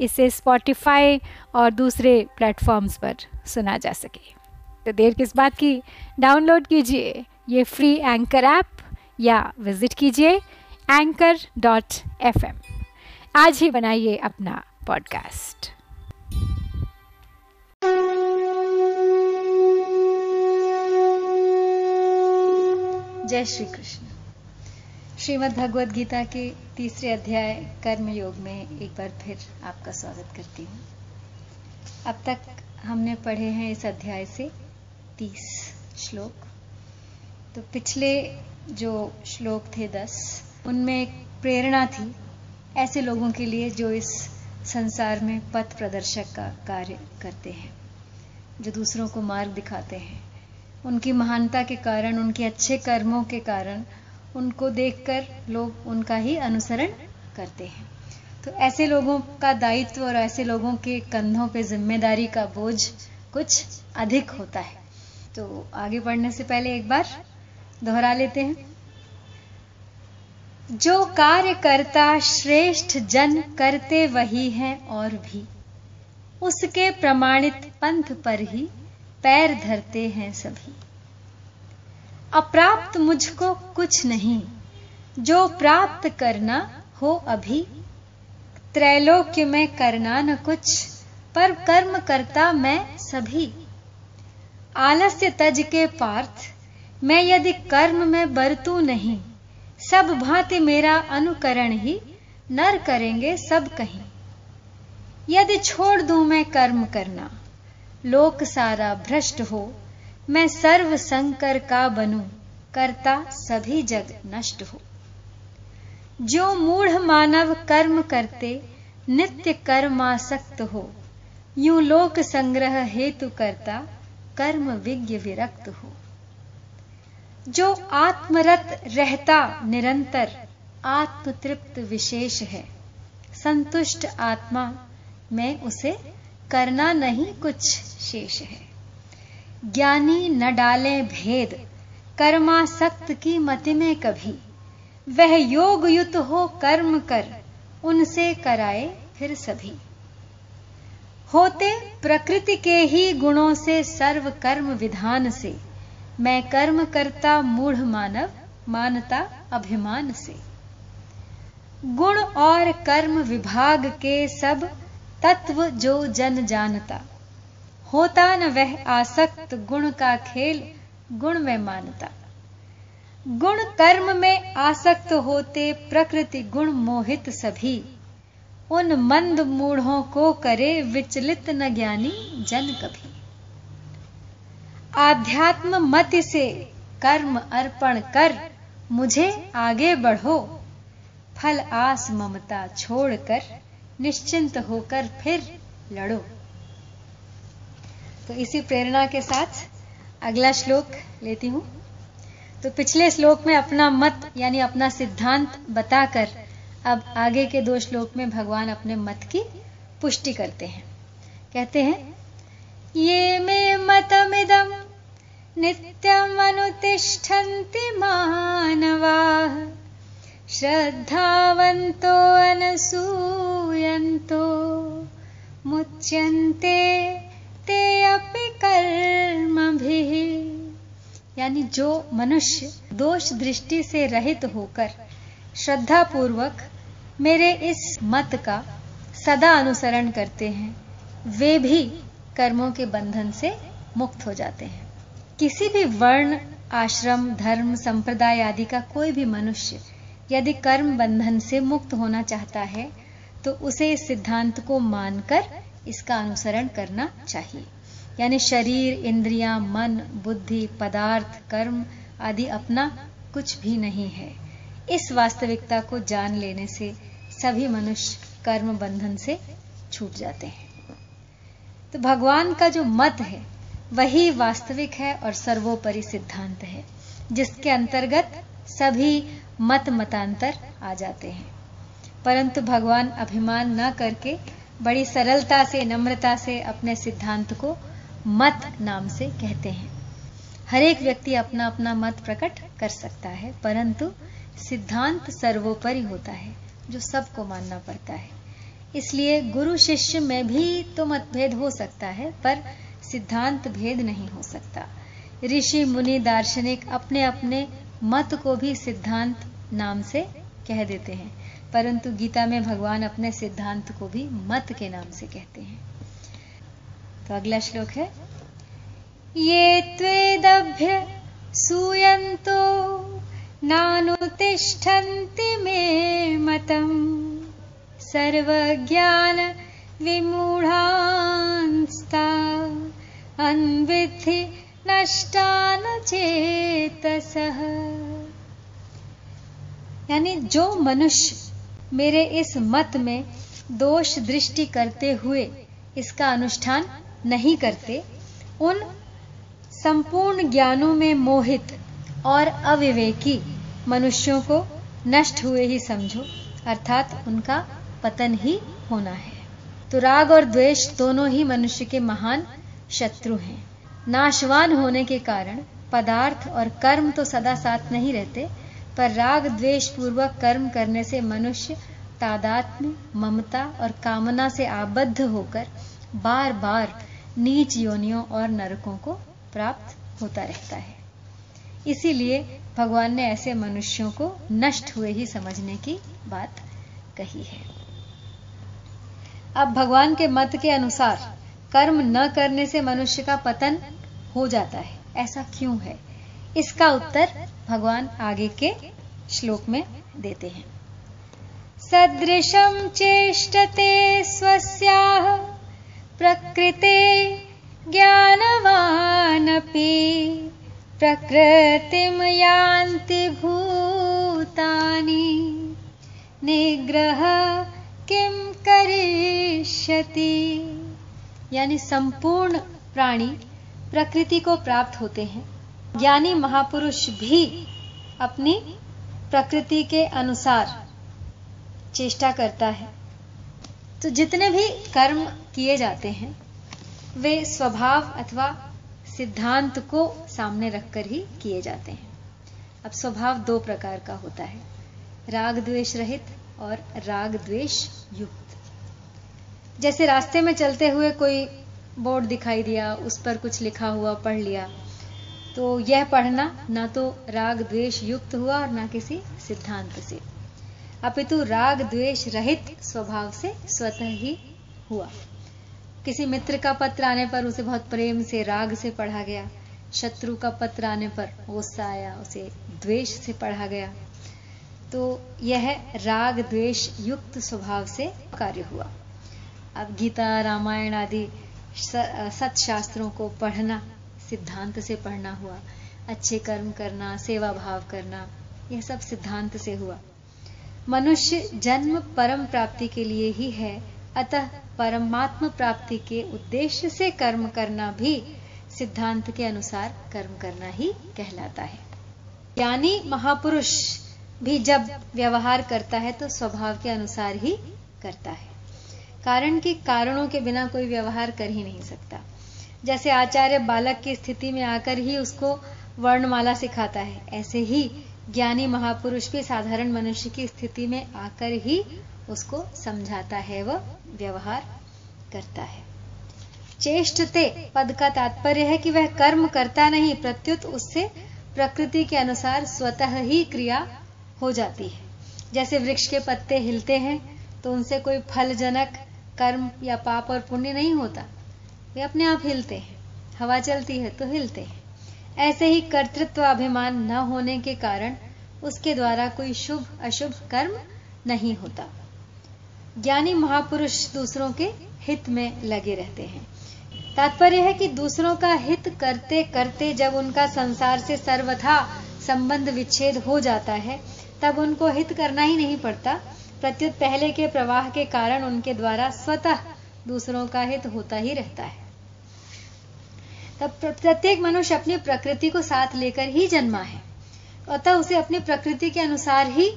इसे स्पॉटिफाई और दूसरे प्लेटफॉर्म्स पर सुना जा सके। तो देर किस बात की? डाउनलोड कीजिए ये फ्री एंकर ऐप या विज़िट कीजिए एंकर डॉट एफ़ एम आज ही बनाइए अपना पॉडकास्ट जय श्री कृष्ण। श्रीमद् भगवद गीता के तीसरे अध्याय कर्म योग में एक बार फिर आपका स्वागत करती हूँ। अब तक हमने पढ़े हैं इस अध्याय से तीस श्लोक। तो पिछले जो श्लोक थे दस, उनमें एक प्रेरणा थी ऐसे लोगों के लिए जो इस संसार में पथ प्रदर्शक का कार्य करते हैं, जो दूसरों को मार्ग दिखाते हैं। उनकी महानता के कारण, उनके अच्छे कर्मों के कारण उनको देखकर लोग उनका ही अनुसरण करते हैं। तो ऐसे लोगों का दायित्व और ऐसे लोगों के कंधों पे ज़िम्मेदारी का बोझ कुछ अधिक होता है। तो आगे बढ़ने से पहले एक बार दोहरा लेते हैं। जो कार्य करता श्रेष्ठ जन करते वही है और भी, उसके प्रमाणित पंथ पर ही पैर धरते हैं सभी। अप्राप्त मुझको कुछ नहीं। जो प्राप्त करना हो अभी। त्रैलोक्य में करना न कुछ, पर कर्म करता मैं सभी। आलस्य तज के पार्थ, मैं यदि कर्म में बरतू नहीं, सब भांति मेरा अनुकरण ही, नर करेंगे सब कहीं। यदि छोड़ दूँ मैं कर्म करना, लोक सारा भ्रष्ट हो मैं सर्व संकर का बनूं, करता सभी जग नष्ट हो। जो मूढ़ मानव कर्म करते, नित्य कर्मासक्त हो। यूँ लोक संग्रह हेतु करता, कर्म विज्ञ विरक्त हो। जो आत्मरत रहता निरंतर, आत्मतृप्त विशेष है। संतुष्ट आत्मा, में उसे करना नहीं कुछ शेष है। ज्ञानी न डाले भेद कर्मासक्त की मति में कभी। वह योग युत हो कर्म कर, उनसे कराए फिर सभी। होते प्रकृति के ही गुणों से सर्व कर्म विधान से, मैं कर्म करता मूढ़ मानव, मानता अभिमान से। गुण और कर्म विभाग के सब, तत्व जो जन जानता। होता न वह आसक्त गुण का खेल, गुण में मानता। गुण कर्म में आसक्त होते प्रकृति गुण मोहित सभी। उन मंद मूढ़ों को करे विचलित न ज्ञानी जन कभी। आध्यात्म मत से कर्म अर्पण कर, मुझे आगे बढ़ो। फल आस ममता छोड़कर, निश्चिंत होकर फिर लड़ो। तो इसी प्रेरणा के साथ अगला श्लोक लेती हूँ। तो पिछले श्लोक में अपना मत, यानी अपना सिद्धांत बताकर अब आगे के दो श्लोक में भगवान अपने मत की पुष्टि करते हैं। कहते हैं, ये मे मतमिदम नित्यम अनुतिष्ठन्ति मानवा। श्रद्धावन्तो अनसूयन्तो। मुच्यन्ते यानी जो मनुष्य दोष दृष्टि से रहित होकर श्रद्धा पूर्वक मेरे इस मत का सदा अनुसरण करते हैं, वे भी कर्मों के बंधन से मुक्त हो जाते हैं। किसी भी वर्ण, आश्रम, धर्म, संप्रदाय आदि का कोई भी मनुष्य यदि कर्म बंधन से मुक्त होना चाहता है तो उसे इस सिद्धांत को मानकर इसका अनुसरण करना चाहिए। यानी शरीर, इंद्रियाँ, मन, बुद्धि, पदार्थ, कर्म आदि अपना कुछ भी नहीं है। इस वास्तविकता को जान लेने से सभी मनुष्य कर्म बंधन से छूट जाते हैं। तो भगवान का जो मत है, वही वास्तविक है और सर्वोपरि सिद्धांत है, जिसके अंतर्गत सभी मत मतांतर आ जाते हैं। परंतु भगवान अभिमान न करके बड़ी सरलता से, नम्रता से अपने सिद्धांत को मत नाम से कहते हैं। हर एक व्यक्ति अपना अपना मत प्रकट कर सकता है, परंतु सिद्धांत सर्वोपरि होता है, जो सबको मानना पड़ता है। इसलिए गुरु शिष्य में भी तो मतभेद हो सकता है, पर सिद्धांत भेद नहीं हो सकता। ऋषि, मुनि, दार्शनिक अपने अपने मत को भी सिद्धांत नाम से कह देते हैं, परंतु गीता में भगवान अपने सिद्धांत को भी मत के नाम से कहते हैं। तो अगला श्लोक है। ये त्वेदभ्य सूयंतो नानुतिष्ठन्ति मे मतम्। सर्वज्ञान विमूढांस्ता अन्विद्धि नष्टान चेतसः यानी जो मनुष्य मेरे इस मत में दोष दृष्टि करते हुए इसका अनुष्ठान नहीं करते, उन संपूर्ण ज्ञानों में मोहित और अविवेकी मनुष्यों को नष्ट हुए ही समझो, अर्थात उनका पतन ही होना है। तो राग और द्वेष दोनों ही मनुष्य के महान शत्रु हैं। नाशवान होने के कारण पदार्थ और कर्म तो सदा साथ नहीं रहते, पर राग द्वेष पूर्वक कर्म करने से मनुष्य तादात्म्य, ममता और कामना से आबद्ध होकर बार बार नीच योनियों और नरकों को प्राप्त होता रहता है। इसीलिए भगवान ने ऐसे मनुष्यों को नष्ट हुए ही समझने की बात कही है। अब भगवान के मत के अनुसार कर्म न करने से मनुष्य का पतन हो जाता है। ऐसा क्यों है? इसका उत्तर भगवान आगे के श्लोक में देते हैं। सदृशम चेष्टते स्वस्याह प्रकृते ज्ञानवानपि प्रकृतिम यान्ति भूतानि। निग्रह किम करिष्यति? यानी संपूर्ण प्राणी प्रकृति को प्राप्त होते हैं। ज्ञानी महापुरुष भी अपनी प्रकृति के अनुसार चेष्टा करता है। तो जितने भी कर्म किए जाते हैं, वे स्वभाव अथवा सिद्धांत को सामने रखकर ही किए जाते हैं। अब स्वभाव दो प्रकार का होता है, राग द्वेष रहित और राग द्वेष युक्त। जैसे रास्ते में चलते हुए कोई बोर्ड दिखाई दिया, उस पर कुछ लिखा हुआ, पढ़ लिया तो यह पढ़ना ना तो राग द्वेष युक्त हुआ और ना किसी सिद्धांत से। अपितु राग द्वेष रहित स्वभाव से स्वतः ही हुआ। किसी मित्र का पत्र आने पर उसे बहुत प्रेम से, राग से पढ़ा गया। शत्रु का पत्र आने पर गुस्सा आया, उसे द्वेष से पढ़ा गया। तो यह राग द्वेष युक्त स्वभाव से कार्य हुआ। अब गीता, रामायण आदि सत शास्त्रों को पढ़ना, सिद्धांत से पढ़ना हुआ। अच्छे कर्म करना, सेवा भाव करना, यह सब सिद्धांत से हुआ। मनुष्य जन्म परम प्राप्ति के लिए ही है, अतः परमात्म प्राप्ति के उद्देश्य से कर्म करना भी सिद्धांत के अनुसार कर्म करना ही कहलाता है। यानी महापुरुष भी जब व्यवहार करता है तो स्वभाव के अनुसार ही करता है। कारण कि कारणों के बिना कोई व्यवहार कर ही नहीं सकता। जैसे आचार्य बालक की स्थिति में आकर ही उसको वर्णमाला सिखाता है, ऐसे ही ज्ञानी महापुरुष भी साधारण मनुष्य की स्थिति में आकर ही उसको समझाता है वह व्यवहार करता है। चेष्टते पद का तात्पर्य है कि वह कर्म करता नहीं, प्रत्युत उससे प्रकृति के अनुसार स्वतः ही क्रिया हो जाती है। जैसे वृक्ष के पत्ते हिलते हैं तो उनसे कोई फलजनक कर्म या पाप और पुण्य नहीं होता। वे अपने आप हिलते हैं, हवा चलती है तो हिलते हैं। ऐसे ही कर्तृत्व अभिमान न होने के कारण उसके द्वारा कोई शुभ, अशुभ कर्म नहीं होता। ज्ञानी महापुरुष दूसरों के हित में लगे रहते हैं। तात्पर्य है कि दूसरों का हित करते करते जब उनका संसार से सर्वथा संबंध विच्छेद हो जाता है, तब उनको हित करना ही नहीं पड़ता। प्रत्युत पहले के प्रवाह के कारण उनके द्वारा स्वतः दूसरों का हित होता ही रहता है। तब प्रत्येक मनुष्य अपनी प्रकृति को साथ लेकर ही जन्मा है। अतः उसे अपनी प्रकृति के अनुसार ही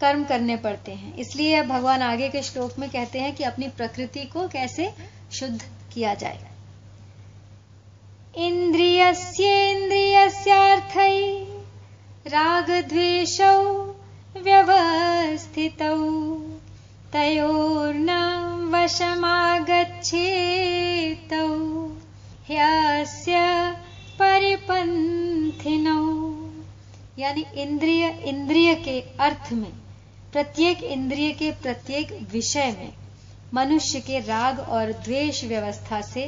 कर्म करने पड़ते हैं। इसलिए भगवान आगे के श्लोक में कहते हैं कि अपनी प्रकृति को कैसे शुद्ध किया जाए इन्द्रियस्येन्द्रियस्यार्थै रागद्वेषौ व्यवस्थितौ तयोर्न वशमागच्छेतौ। ह्यस्य परिपन्थिनौ। यानी इंद्रिय इंद्रिय के अर्थ में, प्रत्येक इंद्रिय के प्रत्येक विषय में, मनुष्य के राग और द्वेष व्यवस्था से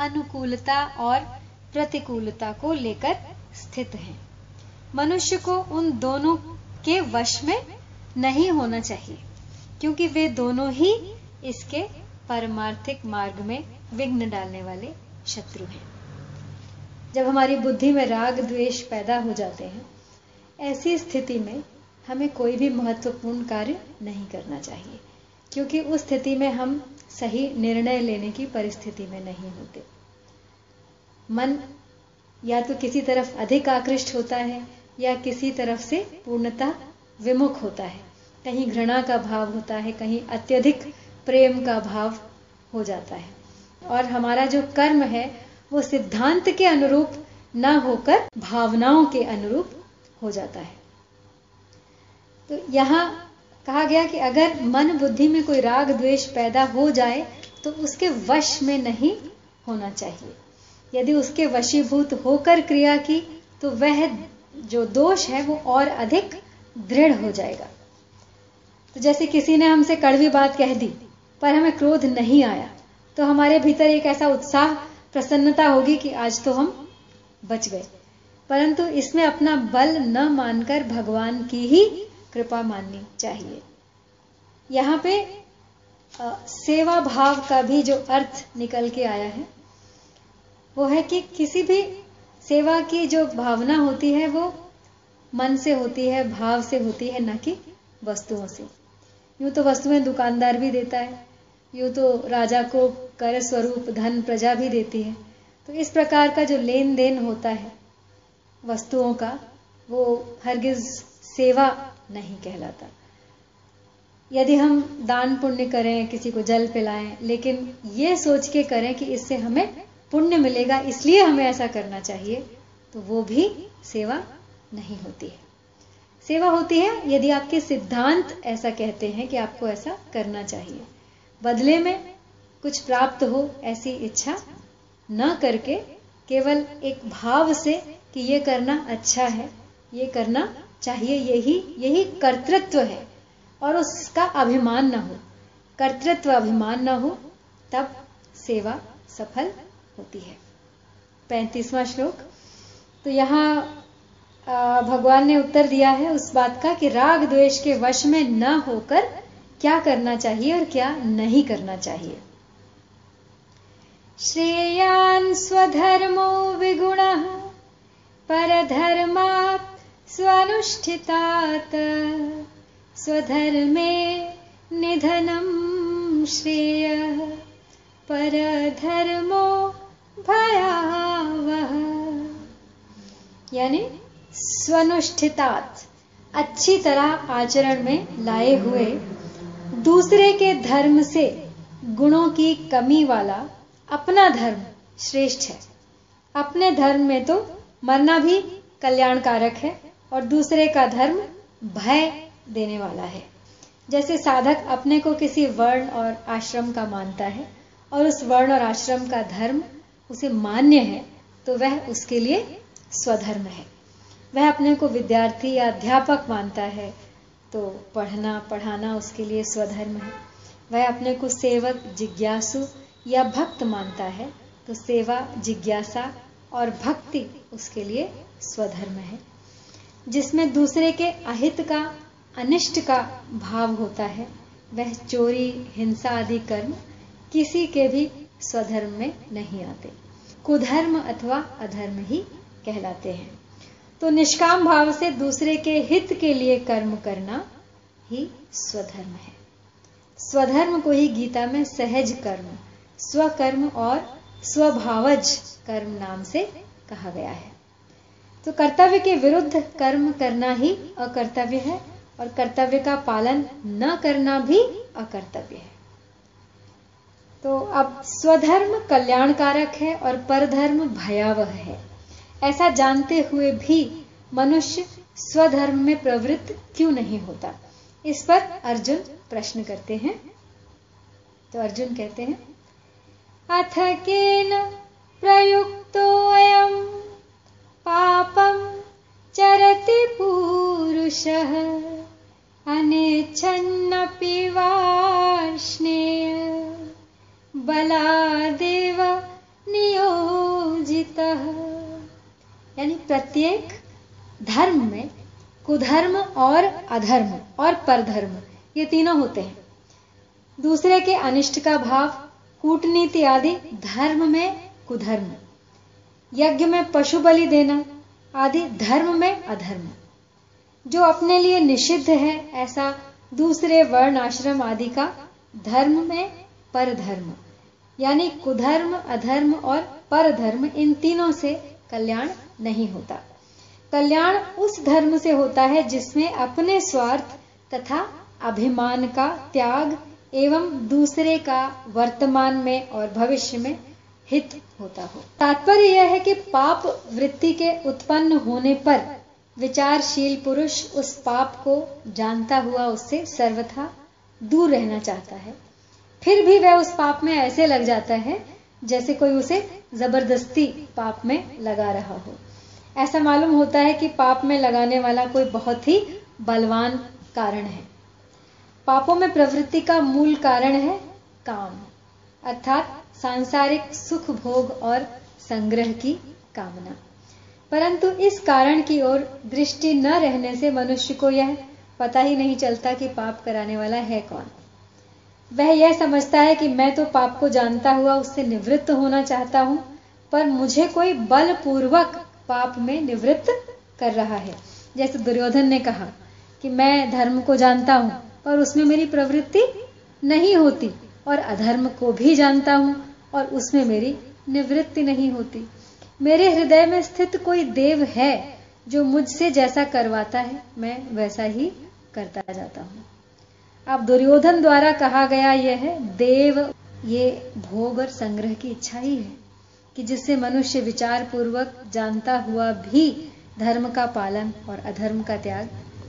अनुकूलता और प्रतिकूलता को लेकर स्थित है। मनुष्य को उन दोनों के वश में नहीं होना चाहिए, क्योंकि वे दोनों ही इसके परमार्थिक मार्ग में विघ्न डालने वाले शत्रु हैं। जब हमारी बुद्धि में राग, द्वेष पैदा हो जाते हैं, ऐसी स्थिति में हमें कोई भी महत्वपूर्ण कार्य नहीं करना चाहिए, क्योंकि उस स्थिति में हम सही निर्णय लेने की परिस्थिति में नहीं होते। मन या तो किसी तरफ़ अधिक आकृष्ट होता है, या किसी तरफ़ से पूर्णता विमुख होता है। कहीं घृणा का भाव होता है, कहीं अत्यधिक प्रेम का भाव हो जाता है। और हमारा जो कर्म है, वो सिद्धांत के अनुरूप न होकर भावनाओं के अनुरूप हो जाता है। तो यहाँ कहा गया कि अगर मन बुद्धि में कोई राग द्वेष पैदा हो जाए तो उसके वश में नहीं होना चाहिए। यदि उसके वशीभूत होकर क्रिया की तो वह जो दोष है, वो और अधिक दृढ़ हो जाएगा। तो जैसे किसी ने हमसे कड़वी बात कह दी, पर हमें क्रोध नहीं आया तो हमारे भीतर एक ऐसा उत्साह, प्रसन्नता होगी कि आज तो हम बच गए। परंतु इसमें अपना बल न मानकर भगवान की ही कृपा माननी चाहिए। यहाँ पे सेवा भाव का भी जो अर्थ निकल के आया है, वो है कि किसी भी सेवा की जो भावना होती है, वो मन से होती है, भाव से होती है, ना कि वस्तुओं से। यूँ तो वस्तुएँ दुकानदार भी देता है यूँ तो राजा को कर स्वरूप धन प्रजा भी देती है। तो इस प्रकार का जो लेन देन होता है, वस्तुओं का, वो हरगिज सेवा नहीं कहलाता। यदि हम दान पुण्य करें, किसी को जल पिलाएँ, लेकिन ये सोच के करें कि इससे हमें पुण्य मिलेगा, इसलिए हमें ऐसा करना चाहिए तो वो भी सेवा नहीं होती है। सेवा होती है यदि आपके सिद्धांत ऐसा कहते हैं कि आपको ऐसा करना चाहिए। बदले में कुछ प्राप्त हो ऐसी इच्छा न करके केवल एक भाव से कि ये करना अच्छा है, ये करना चाहिए, यही यही कर्तृत्व है। और उसका अभिमान ना हो, कर्तृत्व अभिमान ना हो, तब सेवा सफल होती है। पैंतीसवां श्लोक। तो यहाँ भगवान ने उत्तर दिया है उस बात का कि राग द्वेष के वश में न होकर क्या करना चाहिए और क्या नहीं करना चाहिए? श्रेयान स्वधर्मो विगुण, परधर्मात् स्वनुष्ठितात। स्वधर्मे निधनम श्रेय, परधर्मो भयावह। यानी स्वनुष्ठितात्, अच्छी तरह आचरण में लाए हुए दूसरे के धर्म से गुणों की कमी वाला अपना धर्म श्रेष्ठ है। अपने धर्म में तो मरना भी कल्याणकारक है और दूसरे का धर्म भय देने वाला है। जैसे साधक अपने को किसी वर्ण और आश्रम का मानता है और उस वर्ण और आश्रम का धर्म उसे मान्य है तो वह उसके लिए स्वधर्म है। वह अपने को विद्यार्थी या अध्यापक मानता है तो पढ़ना, पढ़ाना उसके लिए स्वधर्म है। वह अपने को सेवक, जिज्ञासु या भक्त मानता है तो सेवा, जिज्ञासा और भक्ति उसके लिए स्वधर्म है। जिसमें दूसरे के अहित का, अनिष्ट का भाव होता है, वह चोरी, हिंसा आदि कर्म किसी के भी स्वधर्म में नहीं आते। कुधर्म अथवा अधर्म ही कहलाते हैं। तो निष्काम भाव से दूसरे के हित के लिए कर्म करना ही स्वधर्म है। स्वधर्म को ही गीता में सहज कर्म, स्वकर्म और स्वभावज कर्म नाम से कहा गया है। तो कर्तव्य के विरुद्ध कर्म करना ही अकर्तव्य है और कर्तव्य का पालन न करना भी अकर्तव्य है। तो अब स्वधर्म कल्याणकारक है और परधर्म भयावह है। ऐसा जानते हुए भी मनुष्य स्वधर्म में प्रवृत्त क्यों नहीं होता? इस पर अर्जुन प्रश्न करते हैं। तो अर्जुन कहते हैं, अथ केन प्रयुक्तोऽयं पापं चरति पूरुषः, अनेच्छन्नपि वार्ष्णेय बलादेव नियोजितः। यानी प्रत्येक धर्म में कुधर्म और अधर्म और परधर्म, ये तीनों होते हैं। दूसरे के अनिष्ट का भाव, कूटनीति आदि, धर्म में कुधर्म। यज्ञ में पशु बलि देना आदि, धर्म में अधर्म। जो अपने लिए निषिद्ध है, ऐसा दूसरे वर्ण आश्रम आदि का धर्म में परधर्म, यानी कुधर्म, अधर्म और परधर्म, इन तीनों से कल्याण नहीं होता। कल्याण उस धर्म से होता है जिसमें अपने स्वार्थ तथा अभिमान का त्याग एवं दूसरे का वर्तमान में और भविष्य में हित होता हो। तात्पर्य यह है कि पाप वृत्ति के उत्पन्न होने पर विचारशील पुरुष उस पाप को जानता हुआ उससे सर्वथा दूर रहना चाहता है। फिर भी वह उस पाप में ऐसे लग जाता है जैसे कोई उसे ज़बरदस्ती पाप में लगा रहा हो। ऐसा मालूम होता है कि पाप में लगाने वाला कोई बहुत ही बलवान कारण है। पापों में प्रवृत्ति का मूल कारण है काम, अर्थात सांसारिक सुख भोग और संग्रह की कामना। परंतु इस कारण की ओर दृष्टि न रहने से मनुष्य को यह पता ही नहीं चलता कि पाप कराने वाला है कौन। वह यह समझता है कि मैं तो पाप को जानता हुआ उससे निवृत्त होना चाहता हूँ, पर मुझे कोई बलपूर्वक पाप में निवृत्त कर रहा है। जैसे दुर्योधन ने कहा कि मैं धर्म को जानता हूँ, पर उसमें मेरी प्रवृत्ति नहीं होती, और अधर्म को भी जानता हूँ, और उसमें मेरी निवृत्ति नहीं होती। मेरे हृदय में स्थित कोई देव है जो मुझसे जैसा करवाता है, मैं वैसा ही करता जाता हूँ। अब दुर्योधन द्वारा कहा गया यह है, देव, ये भोग और संग्रह की इच्छा ही है, कि जिससे मनुष्य विचार पूर्वक जानता हुआ भी धर्म का पालन और अधर्म का त्याग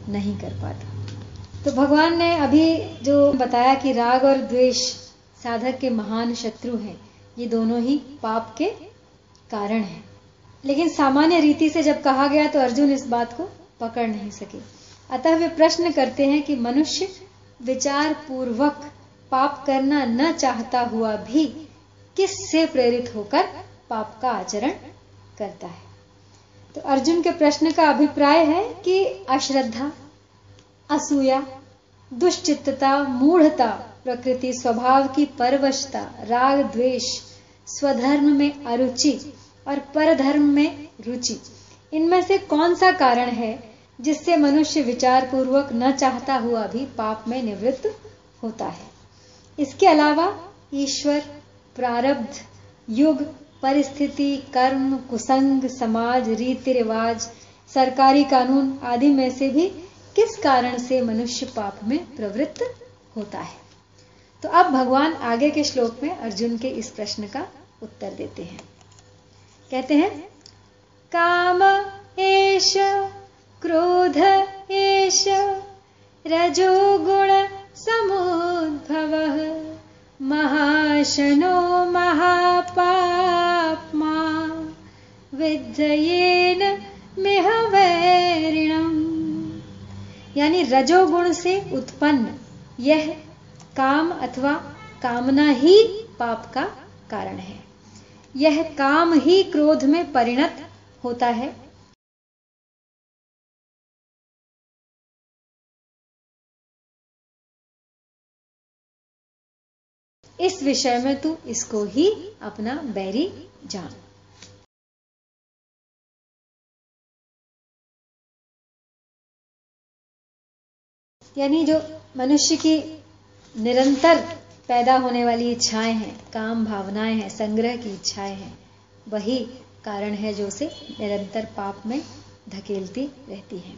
नहीं कर पाता। तो भगवान ने अभी जो बताया कि राग और द्वेष साधक के महान शत्रु हैं, ये दोनों ही पाप के कारण हैं। लेकिन सामान्य रीति से जब कहा गया तो अर्जुन इस बात को पकड़ नहीं सके। अतः वे प्रश्न करते हैं कि मनुष्य विचार पूर्वक पाप करना न चाहता हुआ भी किस से प्रेरित होकर पाप का आचरण करता है? तो अर्जुन के प्रश्न का अभिप्राय है कि अश्रद्धा, असूया, दुश्चित्तता, मूढ़ता, प्रकृति स्वभाव की परवशता, राग, द्वेष, स्वधर्म में अरुचि और परधर्म में रुचि, इनमें से कौन सा कारण है जिससे मनुष्य विचार पूर्वक न चाहता हुआ भी पाप में निवृत्त होता है। इसके अलावा ईश्वर, प्रारब्ध, युग, परिस्थिति, कर्म, कुसंग, समाज, रीति रिवाज, सरकारी कानून आदि में से भी किस कारण से मनुष्य पाप में प्रवृत्त होता है? तो अब भगवान आगे के श्लोक में अर्जुन के इस प्रश्न का उत्तर देते हैं। कहते हैं, काम एश क्रोध एष रजोगुण समुद्भवः। महाशनो महापाप्मा। विद्येन मिहवैरिणम्। यानी रजोगुण से उत्पन्न यह काम अथवा कामना ही पाप का कारण है। यह काम ही क्रोध में परिणत होता है। इस विषय में तू इसको ही अपना बैरी जान। यानी जो मनुष्य की निरंतर पैदा होने वाली इच्छाएँ हैं, काम भावनाएँ हैं, संग्रह की इच्छाएँ हैं, वही कारण है जो उसे निरंतर पाप में धकेलती रहती है।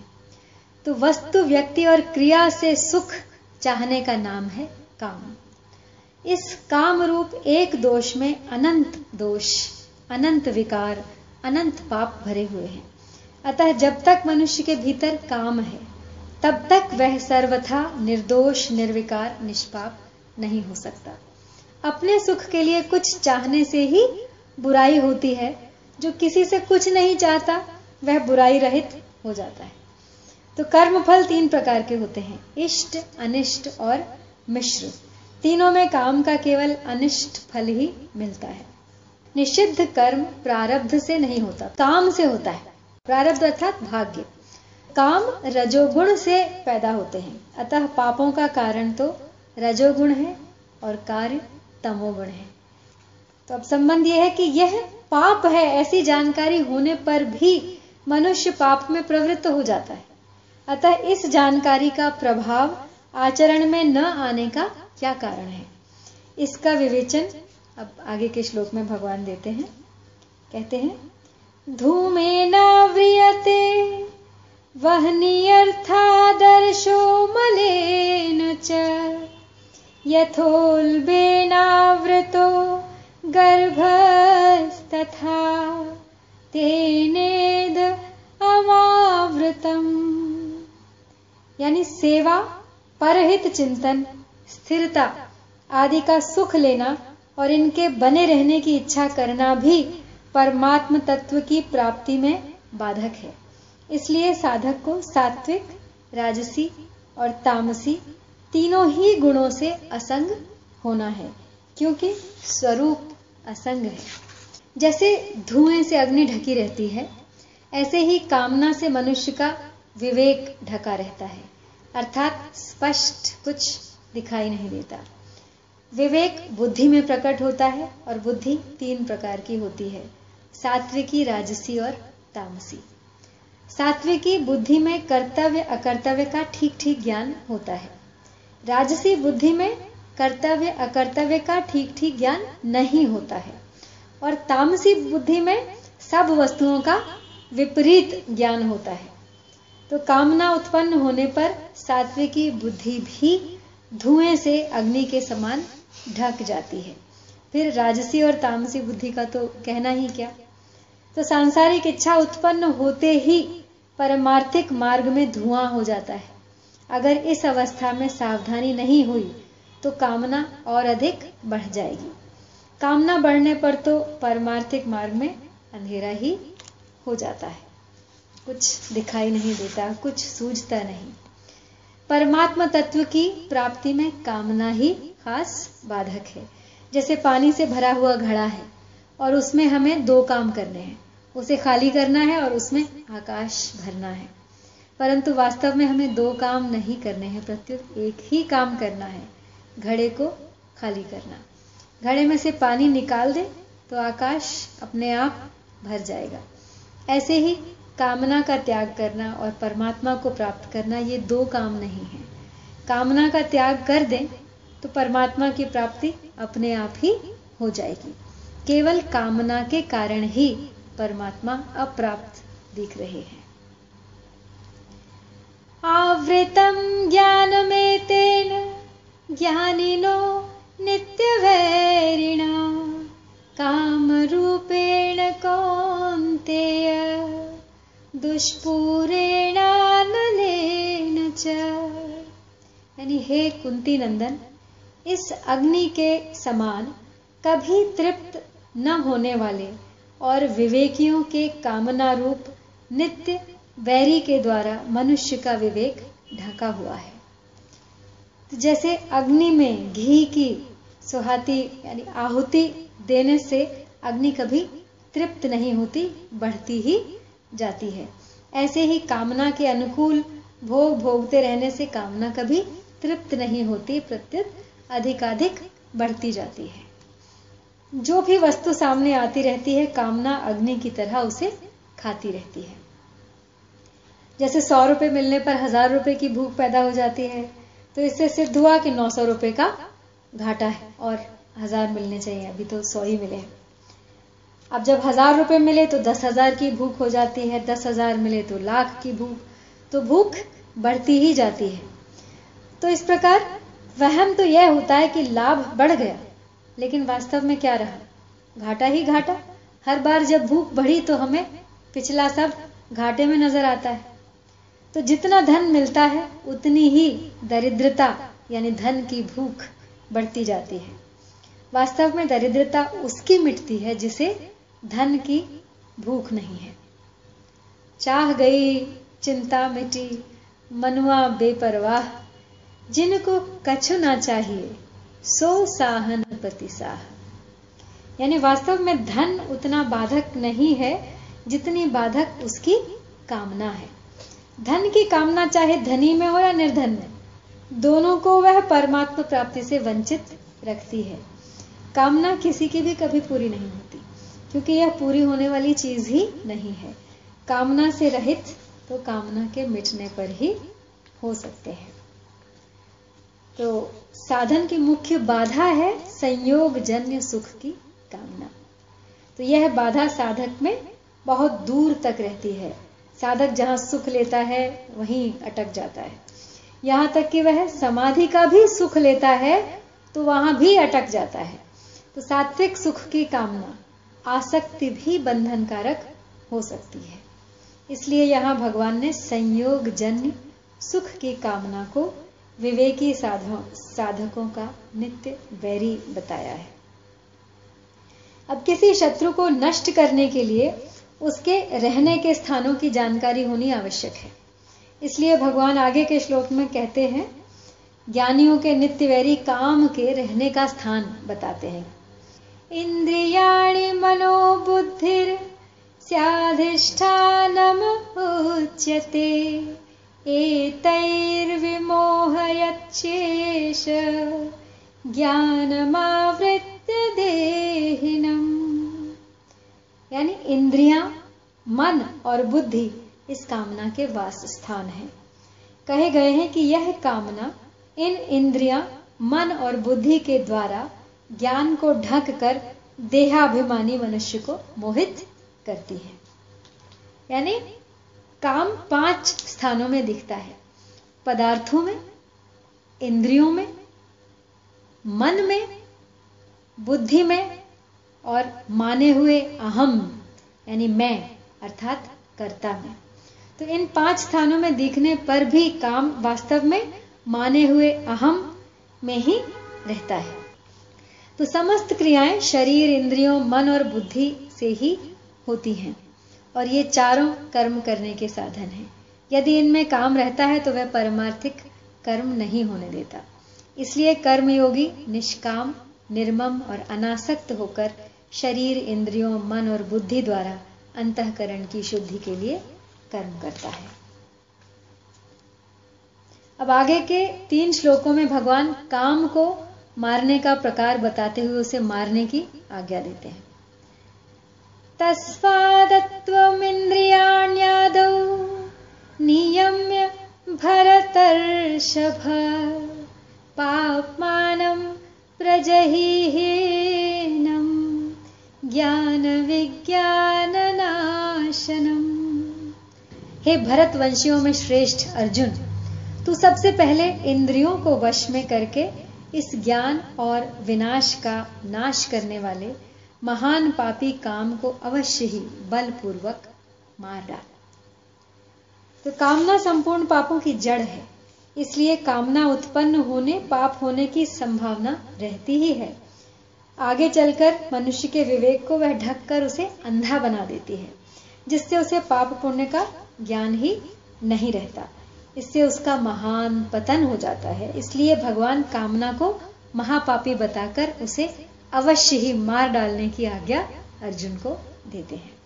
तो वस्तु, व्यक्ति और क्रिया से सुख चाहने का नाम है काम। इस काम रूप एक दोष में अनंत दोष, अनंत विकार, अनंत पाप भरे हुए हैं। अतः जब तक मनुष्य के भीतर काम है, तब तक वह सर्वथा निर्दोष, निर्विकार, निष्पाप नहीं हो सकता। अपने सुख के लिए कुछ चाहने से ही बुराई होती है। जो किसी से कुछ नहीं चाहता, वह बुराई रहित हो जाता है। तो कर्म फल तीन प्रकार के होते हैं, इष्ट, अनिष्ट और मिश्र। तीनों में काम का केवल अनिष्ट फल ही मिलता है। निषिद्ध कर्म प्रारब्ध से नहीं होता, काम से होता है। प्रारब्ध अर्थात भाग्य। काम रजोगुण से पैदा होते हैं। अतः पापों का कारण तो रजोगुण है और कार्य तमोगुण है। तो अब संबंध यह है कि यह पाप है, ऐसी जानकारी होने पर भी मनुष्य पाप में प्रवृत्त हो जाता है। अतः इस जानकारी का प्रभाव आचरण में न आने का क्या कारण है? इसका विवेचन अब आगे के श्लोक में भगवान देते हैं। कहते हैं, धूमे नाव्रियते वहनीयर्थादर्शो मलेन च। यथोल्बेनावृतो गर्भस्तथा, तेनेद अमावृतम। यानी सेवा, परहित चिंतन स्थिरता आदि का सुख लेना और इनके बने रहने की इच्छा करना भी परमात्म तत्व की प्राप्ति में बाधक है। इसलिए साधक को सात्विक, राजसी और तामसी तीनों ही गुणों से असंग होना है, क्योंकि स्वरूप असंग है। जैसे धुएँ से अग्नि ढकी रहती है, ऐसे ही कामना से मनुष्य का विवेक ढका रहता है। अर्थात स्पष्ट कुछ दिखाई नहीं देता। विवेक बुद्धि में प्रकट होता है और बुद्धि तीन प्रकार की होती है, सात्विकी, राजसी और तामसी। सात्विकी बुद्धि में कर्तव्य, अकर्तव्य का ठीक ठीक ज्ञान होता है। राजसी बुद्धि में कर्तव्य, अकर्तव्य का ठीक ठीक ज्ञान नहीं होता है। और तामसी बुद्धि में सब वस्तुओं का विपरीत ज्ञान होता है। तो कामना उत्पन्न होने पर सात्विकी बुद्धि भी धुएँ से अग्नि के समान ढक जाती है। फिर राजसी और तामसी बुद्धि का तो कहना ही क्या? तो सांसारिक इच्छा उत्पन्न होते ही परमार्थिक मार्ग में धुआँ हो जाता है। अगर इस अवस्था में सावधानी नहीं हुई तो कामना और अधिक बढ़ जाएगी। कामना बढ़ने पर तो परमार्थिक मार्ग में अंधेरा ही हो जाता है। कुछ दिखाई नहीं देता, कुछ सूझता नहीं। परमात्मा तत्व की प्राप्ति में कामना ही खास बाधक है। जैसे पानी से भरा हुआ घड़ा है और उसमें हमें दो काम करने हैं। उसे खाली करना है और उसमें आकाश भरना है। परंतु वास्तव में हमें दो काम नहीं करने हैं, प्रत्युत एक ही काम करना है, घड़े को खाली करना। घड़े में से पानी निकाल दे तो आकाश अपने आप भर जाएगा। ऐसे ही कामना का त्याग करना और परमात्मा को प्राप्त करना, ये दो काम नहीं है। कामना का त्याग कर दें तो परमात्मा की प्राप्ति अपने आप ही हो जाएगी। केवल कामना के कारण ही परमात्मा अप्राप्त दिख रहे हैं। आवृतम ज्ञान में तेन ज्ञानिनो नित्यवैरिणा, कामरूपेण कौन्तेय। दुष्पूरेणानलेन च यानी हे कुंती नंदन, इस अग्नि के समान कभी तृप्त न होने वाले और विवेकियों के कामना रूप नित्य वैरी के द्वारा मनुष्य का विवेक ढका हुआ है। तो जैसे अग्नि में घी की सुहाती यानी आहुति देने से अग्नि कभी तृप्त नहीं होती, बढ़ती ही जाती है। ऐसे ही कामना के अनुकूल भोग भोगते रहने से कामना कभी तृप्त नहीं होती, प्रत्युत अधिकाधिक बढ़ती जाती है। जो भी वस्तु सामने आती रहती है, कामना अग्नि की तरह उसे खाती रहती है। जैसे सौ रुपए मिलने पर हज़ार रुपए की भूख पैदा हो जाती है तो इससे सिद्ध हुआ कि नौ सौ रुपए का घाटा है और हज़ार मिलने चाहिए। अभी तो सौ ही मिले हैं। अब जब हज़ार रुपए मिले तो दस हज़ार की भूख हो जाती है, दस हज़ार मिले तो लाख की भूख तो भूख बढ़ती ही जाती है। तो इस प्रकार वहम तो यह होता है कि लाभ बढ़ गया, लेकिन वास्तव में क्या रहा? घाटा ही घाटा। हर बार जब भूख बढ़ी तो हमें पिछला सब घाटे में नज़र आता है। तो जितना धन मिलता है, उतनी ही दरिद्रता, यानी धन की भूख बढ़ती जाती है। वास्तव में दरिद्रता उसकी मिटती है जिसे धन की भूख नहीं है। चाह गई, चिंता मिटी, मनुआ बेपरवाह। जिनको कछु ना चाहिए, सो साहन पति साह। यानी वास्तव में धन उतना बाधक नहीं है, जितनी बाधक उसकी कामना है। धन की कामना चाहे धनी में हो या निर्धन में, दोनों को वह परमात्मा प्राप्ति से वंचित रखती है। कामना किसी की भी कभी पूरी नहीं होती। क्योंकि यह पूरी होने वाली चीज़ ही नहीं है। कामना से रहित तो कामना के मिटने पर ही हो सकते हैं। तो साधन की मुख्य बाधा है संयोग जन्य सुख की कामना। तो यह बाधा साधक में बहुत दूर तक रहती है। साधक जहाँ सुख लेता है, वहीं अटक जाता है। यहाँ तक कि वह समाधि का भी सुख लेता है तो वहाँ भी अटक जाता है। तो सात्विक सुख की कामना। आसक्ति भी बंधन कारक हो सकती है। इसलिए यहाँ भगवान ने संयोग जन्य सुख की कामना को विवेकी साधकों का नित्य वैरी बताया है। अब किसी शत्रु को नष्ट करने के लिए उसके रहने के स्थानों की जानकारी होनी आवश्यक है। इसलिए भगवान आगे के श्लोक में कहते हैं, ज्ञानियों के नित्य वैरी काम के रहने का स्थान बताते हैं। इंद्रियाणि मनोबुद्धिर स्याधिष्ठानम उच्यते। एतैर्विमोहयच्छेष ज्ञानमावृत्य देहिनम। यानी इंद्रियाँ, मन और बुद्धि इस कामना के वास स्थान है। कहे गए हैं कि यह कामना इन इंद्रियाँ, मन और बुद्धि के द्वारा ज्ञान को ढक कर देहाभिमानी मनुष्य को मोहित करती है। यानी काम पाँच स्थानों में दिखता है। पदार्थों में, इंद्रियों में, मन में, बुद्धि में और माने हुए अहम, यानी मैं, अर्थात कर्ता में। तो इन पाँच स्थानों में दिखने पर भी काम वास्तव में माने हुए अहम में ही रहता है। तो समस्त क्रियाएँ शरीर, इंद्रियों, मन और बुद्धि से ही होती हैं। और ये चारों कर्म करने के साधन हैं। यदि इनमें काम रहता है तो वह परमार्थिक कर्म नहीं होने देता। इसलिए कर्मयोगी निष्काम, निर्मम और अनासक्त होकर शरीर, इंद्रियों, मन और बुद्धि द्वारा अंतकरण की शुद्धि के लिए कर्म करता है। अब आगे के तीन श्लोकों में भगवान काम को मारने का प्रकार बताते हुए उसे मारने की आज्ञा देते हैं। तस्वादत्व तस्वादत्वमिन्द्रियाण्यादौ नियम्य भरतर्षभ पाप्मानं प्रजहिहीनम् ज्ञान विज्ञाननाशनम हे भरत वंशियों में श्रेष्ठ अर्जुन, तू सबसे पहले इंद्रियों को वश में करके इस ज्ञान और विनाश का नाश करने वाले महान पापी काम को अवश्य ही बलपूर्वक मार डाल। तो कामना संपूर्ण पापों की जड़ है, इसलिए कामना उत्पन्न होने, पाप होने की संभावना रहती ही है। आगे चलकर मनुष्य के विवेक को वह ढककर उसे अंधा बना देती है, जिससे उसे पाप पुण्य का ज्ञान ही नहीं रहता। इससे उसका महान पतन हो जाता है। इसलिए भगवान कामना को महापापी बताकर उसे अवश्य ही मार डालने की आज्ञा अर्जुन को देते हैं।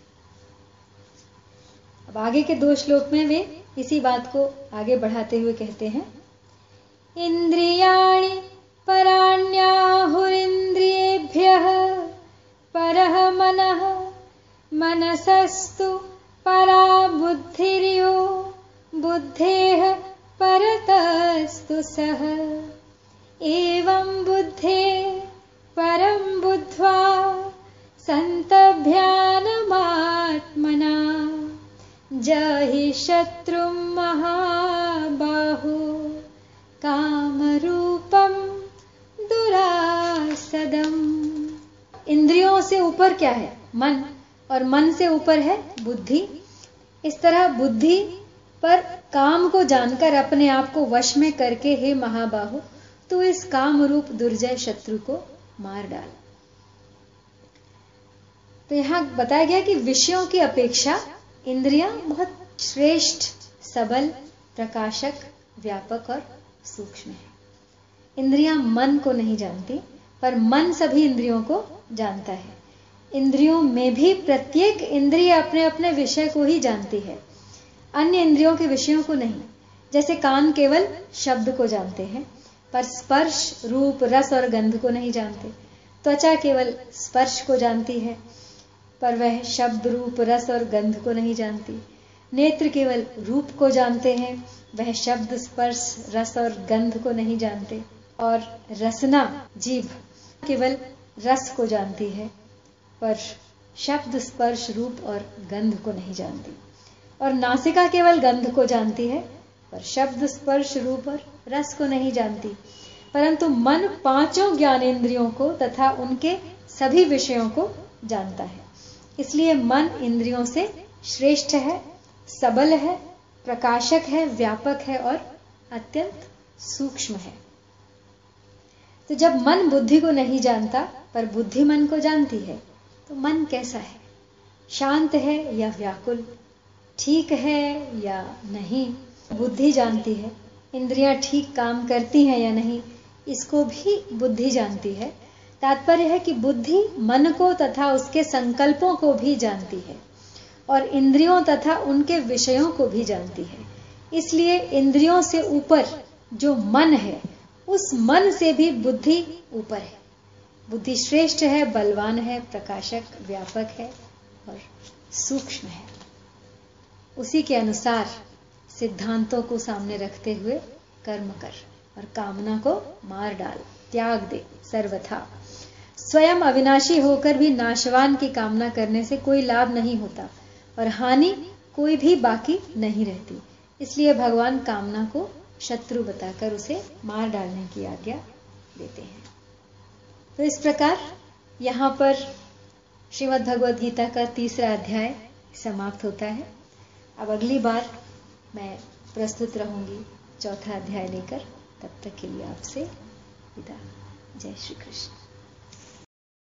अब आगे के दो श्लोक में वे इसी बात को आगे बढ़ाते हुए कहते हैं। इंद्रियाणि पराण्याहुरिन्द्रियेभ्य पर मन, मनसस्तु परा बुद्धिर्यो बुद्धेः परतस्तु सः। एवं बुद्धे परं बुद्ध्वा सन्तभ्यानमात्मना। जहि शत्रुं महाबाहु कामरूपम दुरासदम। इंद्रियों से ऊपर क्या है? मन। और मन से ऊपर है बुद्धि। इस तरह बुद्धि पर काम को जानकर अपने आप को वश में करके हे महाबाहु, तू इस काम रूप दुर्जय शत्रु को मार डाल। तो यहाँ बताया गया कि विषयों की अपेक्षा इंद्रियाँ बहुत श्रेष्ठ, सबल, प्रकाशक, व्यापक और सूक्ष्म है। इंद्रियाँ मन को नहीं जानती, पर मन सभी इंद्रियों को जानता है। इंद्रियों में भी प्रत्येक इंद्रिय अपने अपने विषय को ही जानती है। अन्य इंद्रियों के विषयों को नहीं, जैसे कान केवल शब्द को जानते हैं, पर स्पर्श, रूप, रस और गंध को नहीं जानते। त्वचा केवल स्पर्श को जानती है, पर वह शब्द, रूप, रस और गंध को नहीं जानती। नेत्र केवल रूप को जानते हैं, वह शब्द, स्पर्श, रस और गंध को नहीं जानते। और रसना, जीभ, केवल रस को जानती है, पर शब्द, स्पर्श, रूप और गंध को नहीं जानती। और नासिका केवल गंध को जानती है, पर शब्द स्पर्श रूप और रस को नहीं जानती। परंतु मन पाँचों ज्ञानेन्द्रियों को तथा उनके सभी विषयों को जानता है। इसलिए मन इंद्रियों से श्रेष्ठ है, सबल है, प्रकाशक है, व्यापक है और अत्यंत सूक्ष्म है। तो जब मन बुद्धि को नहीं जानता, पर बुद्धि मन को जानती है तो मन कैसा है? शांत है या व्याकुल? ठीक है या नहीं, बुद्धि जानती है। इंद्रियाँ ठीक काम करती हैं या नहीं, इसको भी बुद्धि जानती है। तात्पर्य है कि बुद्धि मन को तथा उसके संकल्पों को भी जानती है और इंद्रियों तथा उनके विषयों को भी जानती है। इसलिए इंद्रियों से ऊपर जो मन है, उस मन से भी बुद्धि ऊपर है। बुद्धि श्रेष्ठ है, बलवान है, प्रकाशक, व्यापक है और सूक्ष्म है। उसी के अनुसार सिद्धांतों को सामने रखते हुए कर्म कर और कामना को मार डाल, त्याग दे सर्वथा। स्वयं अविनाशी होकर भी नाशवान की कामना करने से कोई लाभ नहीं होता और हानि कोई भी बाकी नहीं रहती। इसलिए भगवान कामना को शत्रु बताकर उसे मार डालने की आज्ञा देते हैं। तो इस प्रकार यहाँ पर श्रीमद् भगवद गीता का तीसरा अध्याय समाप्त होता है। अब अगली बार मैं प्रस्तुत रहूँगी चौथा अध्याय लेकर, तब तक के लिए आपसे विदा। जय श्री कृष्ण।